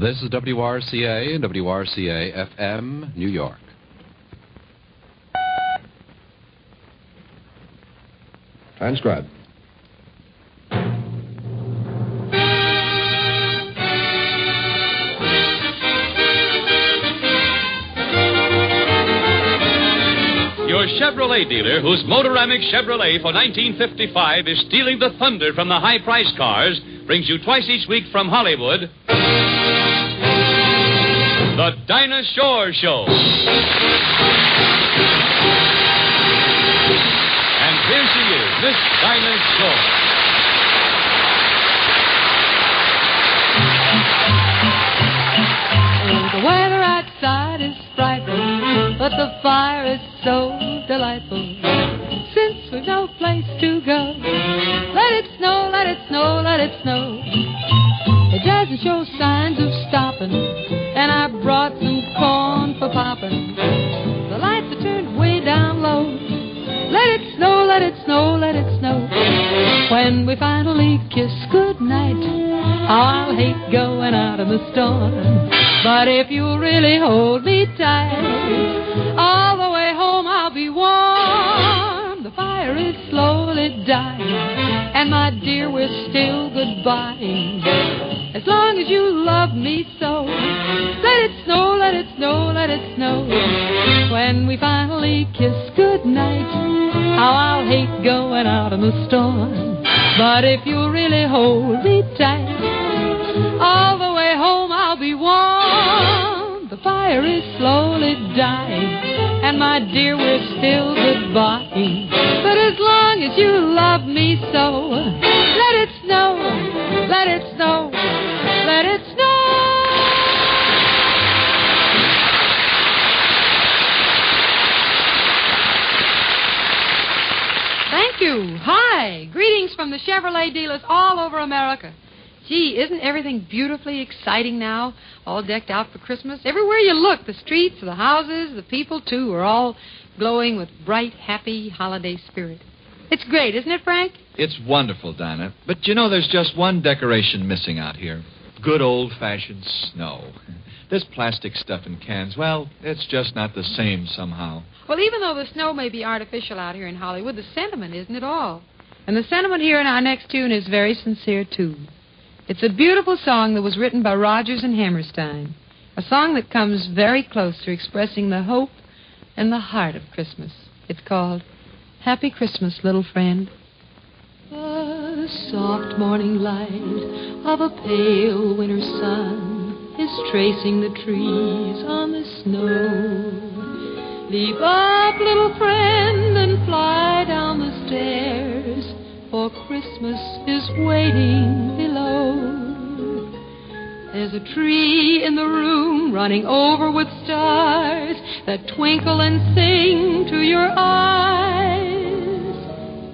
This is WRCA and WRCA FM, New York. Transcribe. Your Chevrolet dealer, whose Motoramic Chevrolet for 1955 is stealing the thunder from the high priced cars, brings you twice each week from Hollywood The Dinah Shore Show. And here she is, Miss Dinah Shore. Oh, the weather outside is frightful, but the fire is so delightful. Since we've no place to go, let it snow, let it snow, let it snow. It doesn't show signs of stopping, and I brought some corn for popping. The lights are turned way down low. Let it snow, let it snow, let it snow. When we finally kiss goodnight, I'll hate going out in the storm. But if you'll really hold me tight, all the way home I'll be warm. The fire is slowly dying, and my dear, we're still goodbye. As long as you love me so, let it snow, let it snow, let it snow. When we finally kiss goodnight, how I'll hate going out in the storm. But if you'll really hold me tight, all the way home I'll be warm. The fire is slowly dying, and my dear, we're still goodbye. But as long as you love me so, let it snow, let it snow, let it snow. Thank you. Hi. Greetings from the Chevrolet dealers all over America. Gee, isn't everything beautifully exciting now? All decked out for Christmas? Everywhere you look, the streets, the houses, the people, too, are all glowing with bright, happy holiday spirit. It's great, isn't it, Frank? It's wonderful, Dinah. But you know, there's just one decoration missing out here good old fashioned snow. This plastic stuff in cans, well, it's just not the same somehow. Well, even though the snow may be artificial out here in Hollywood, the sentiment isn't at all. And the sentiment here in our next tune is very sincere, too. It's a beautiful song that was written by Rodgers and Hammerstein, a song that comes very close to expressing the hope and the heart of Christmas. It's called Happy Christmas, Little Friend. The soft morning light of a pale winter sun is tracing the trees on the snow. Leap up, little friend, and fly down the stairs, for Christmas is waiting There's a tree in the room running over with stars that twinkle and sing to your eyes.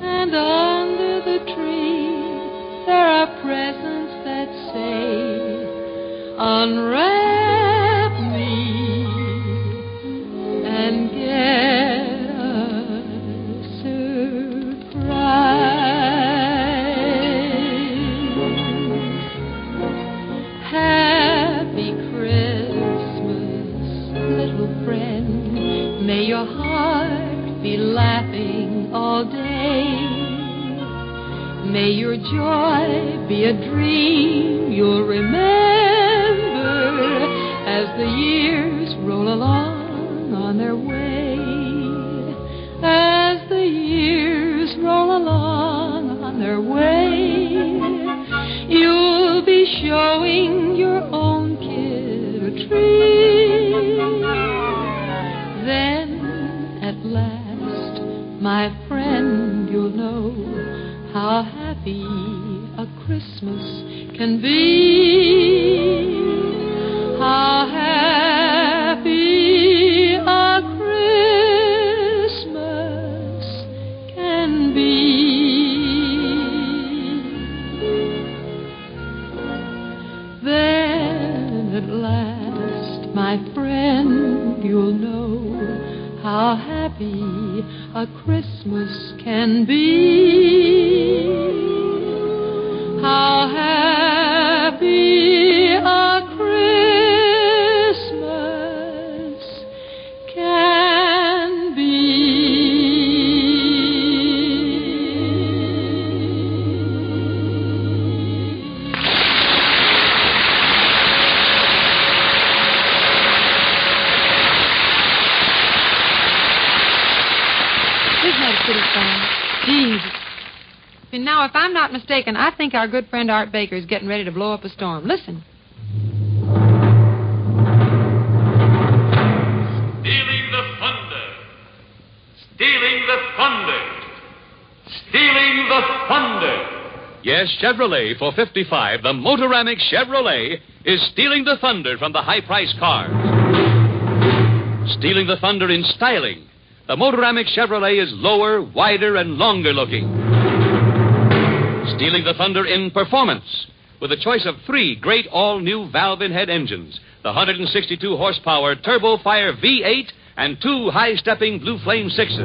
And under the tree there are presents that say, Unwrap May your heart be laughing all day. May your joy be a dream you'll remember as the years roll along on their way. As the years roll along on their way, you'll be showing your own kid a tree. My friend, you'll know how happy a Christmas can be. How happy a Christmas can be. Then at last, my friend, you'll know how happy a Christmas can be. How happy pretty song? Jesus. And now, if I'm not mistaken, I think our good friend Art Baker is getting ready to blow up a storm. Listen. Stealing the thunder. Stealing the thunder. Stealing the thunder. Yes, Chevrolet for 55, the Motoramic Chevrolet is stealing the thunder from the high price cars. Stealing the thunder in styling. The Motoramic Chevrolet is lower, wider, and longer looking. Stealing the thunder in performance. With a choice of three great all new valve in head engines the 162 horsepower Turbo Fire V8 and two high stepping Blue Flame 6s.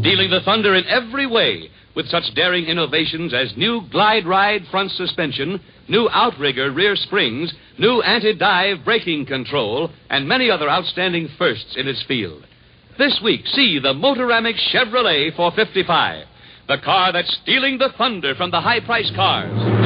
Stealing the thunder in every way with such daring innovations as new glide ride front suspension, new outrigger rear springs, new anti dive braking control, and many other outstanding firsts in its field. This week, see the Motoramic Chevrolet 455, the car that's stealing the thunder from the high price cars.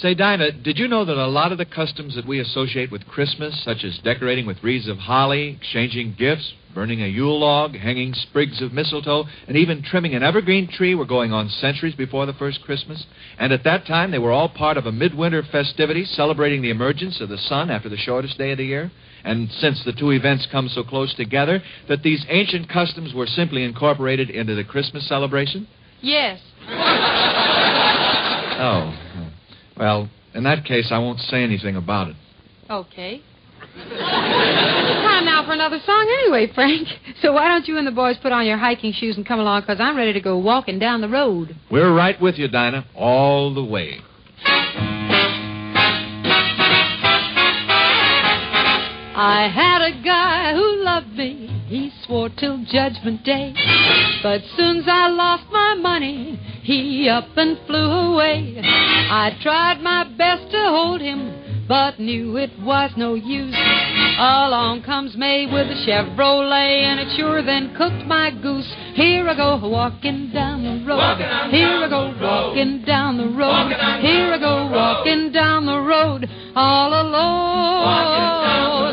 Say, Dinah, did you know that a lot of the customs that we associate with Christmas, such as decorating with wreaths of holly, exchanging gifts, burning a Yule log, hanging sprigs of mistletoe, and even trimming an evergreen tree, were going on centuries before the first Christmas? And at that time, they were all part of a midwinter festivity celebrating the emergence of the sun after the shortest day of the year? And since the two events come so close together, that these ancient customs were simply incorporated into the Christmas celebration? Yes. Oh. Well, in that case, I won't say anything about it. Okay. Time now for another song anyway, Frank. So why don't you and the boys put on your hiking shoes and come along, because I'm ready to go walking down the road. We're right with you, Dinah, all the way. I had a guy who loved me. He swore till Judgment Day. But soon's I lost my money, he up and flew away. I tried my best to hold him, but knew it was no use. Along comes May with a Chevrolet, and it sure then cooked my goose. Here I go walking down the road. Here I go walking down the road. Here I go walking down the road all alone.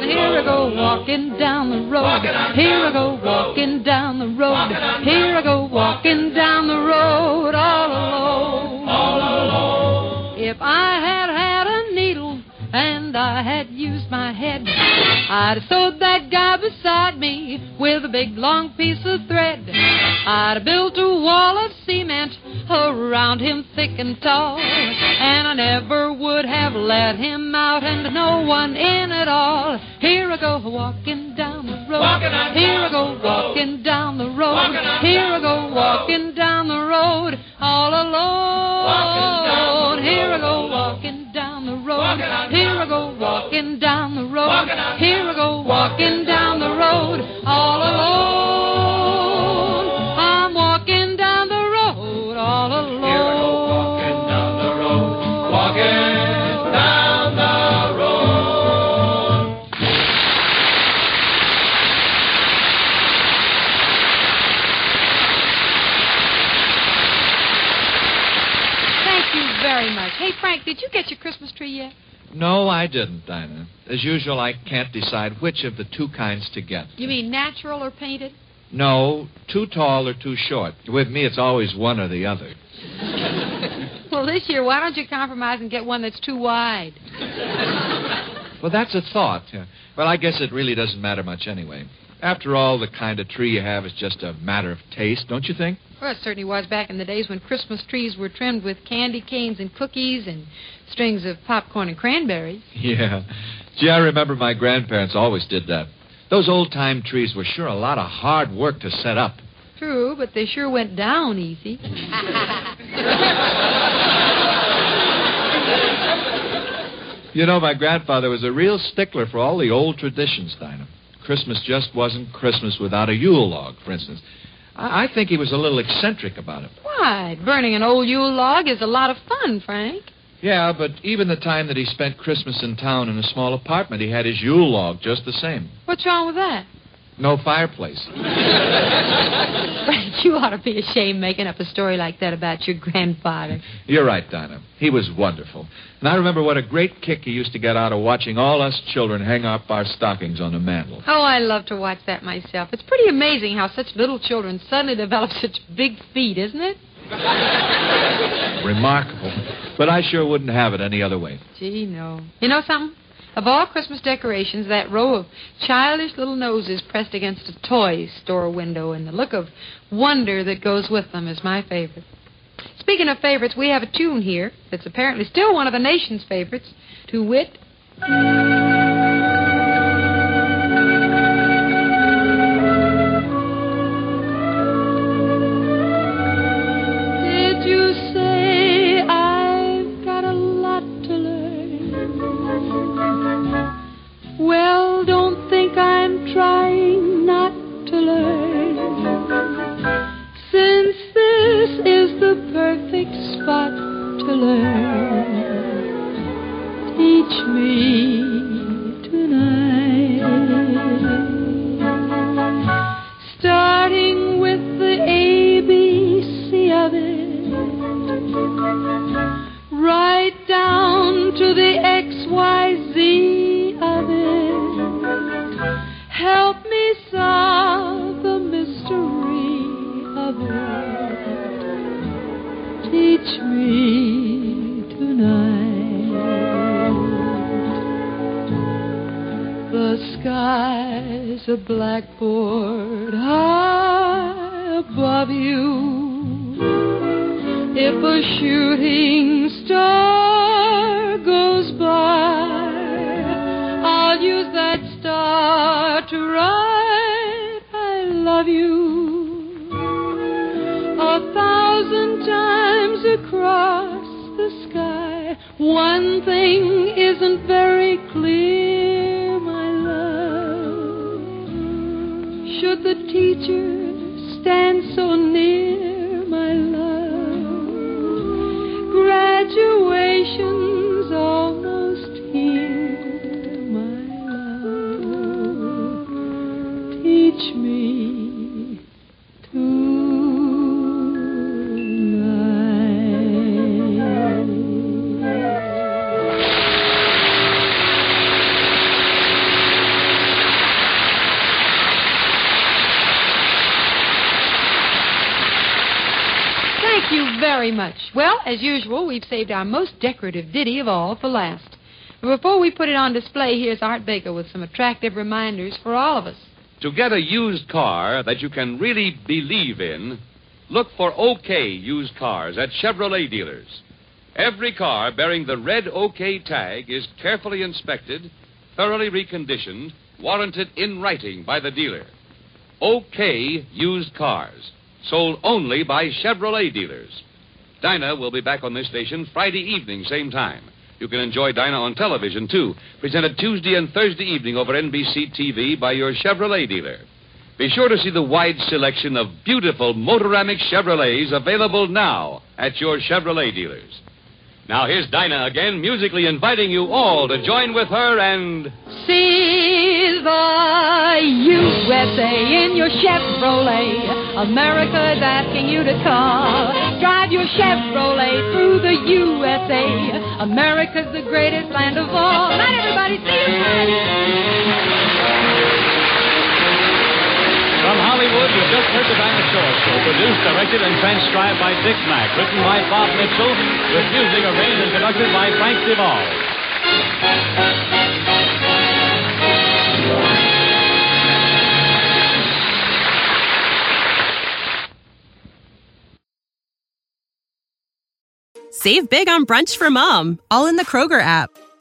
Here I go walking down the road. Here I go walking down the road. Here I go walking down the road all alone. If I had had and I had used my head, I'd have sewed that guy beside me with a big long piece of thread. I'd have built a wall of cement around him thick and tall, and I never would have let him out and no one in at all. Here I go walking down the road. Here I go walking down the road. Here I go walking down the road all alone. Here I go walking down the road. Here I go walking down the road. Here I go walking down the road all did you get your Christmas tree yet? No, I didn't, Dinah. As usual, I can't decide which of the two kinds to get. You mean natural or painted? No, too tall or too short. With me, it's always one or the other. Well, this year, why don't you compromise and get one that's too wide? Well, that's a thought. Well, I guess it really doesn't matter much anyway. After all, the kind of tree you have is just a matter of taste, don't you think? Well, it certainly was back in the days when Christmas trees were trimmed with candy canes and cookies and strings of popcorn and cranberries. Yeah. Gee, I remember my grandparents always did that. Those old time trees were sure a lot of hard work to set up. True, but they sure went down easy. You know, my grandfather was a real stickler for all the old traditions, Dinah. Christmas just wasn't Christmas without a Yule log, for instance. I, I think he was a little eccentric about it. Why? Burning an old Yule log is a lot of fun, Frank. Yeah, but even the time that he spent Christmas in town in a small apartment, he had his Yule log just the same. What's wrong with that? No fireplace. Frank, you ought to be ashamed making up a story like that about your grandfather. You're right, Dinah. He was wonderful. And I remember what a great kick he used to get out of watching all us children hang up our stockings on the mantel. Oh, I love to watch that myself. It's pretty amazing how such little children suddenly develop such big feet, isn't it? Remarkable. But I sure wouldn't have it any other way. Gee, no. You know something? Of all Christmas decorations, that row of childish little noses pressed against a toy store window and the look of wonder that goes with them is my favorite. Speaking of favorites, we have a tune here that's apparently still one of the nation's favorites, to wit. Blackboard high above you. If a shooting star goes by, I'll use that star to write I love you. A thousand times across the sky, one thing isn't very clear, Should the teacher stand so near, as usual, we've saved our most decorative ditty of all for last. But before we put it on display, here's Art Baker with some attractive reminders for all of us. To get a used car that you can really believe in, look for OK used cars at Chevrolet dealers. Every car bearing the red OK tag is carefully inspected, thoroughly reconditioned, warranted in writing by the dealer. OK used cars, sold only by Chevrolet dealers. Dinah will be back on this station Friday evening, same time. You can enjoy Dinah on television, too, presented Tuesday and Thursday evening over NBC TV by your Chevrolet dealer. Be sure to see the wide selection of beautiful Motoramic Chevrolets available now at your Chevrolet dealers. Now, here's Dinah again, musically inviting you all to join with her and. See the USA in your Chevrolet. America is asking you to come. Drive your Chevrolet through the USA. America's the greatest land of all. Not everybody see you that you just heard the Dinah Shore show, produced, directed, and transcribed by Dick Mack, written by Bob Mitchell, with music arranged and conducted by Frank DeVol. Save big on brunch for mom, all in the Kroger app.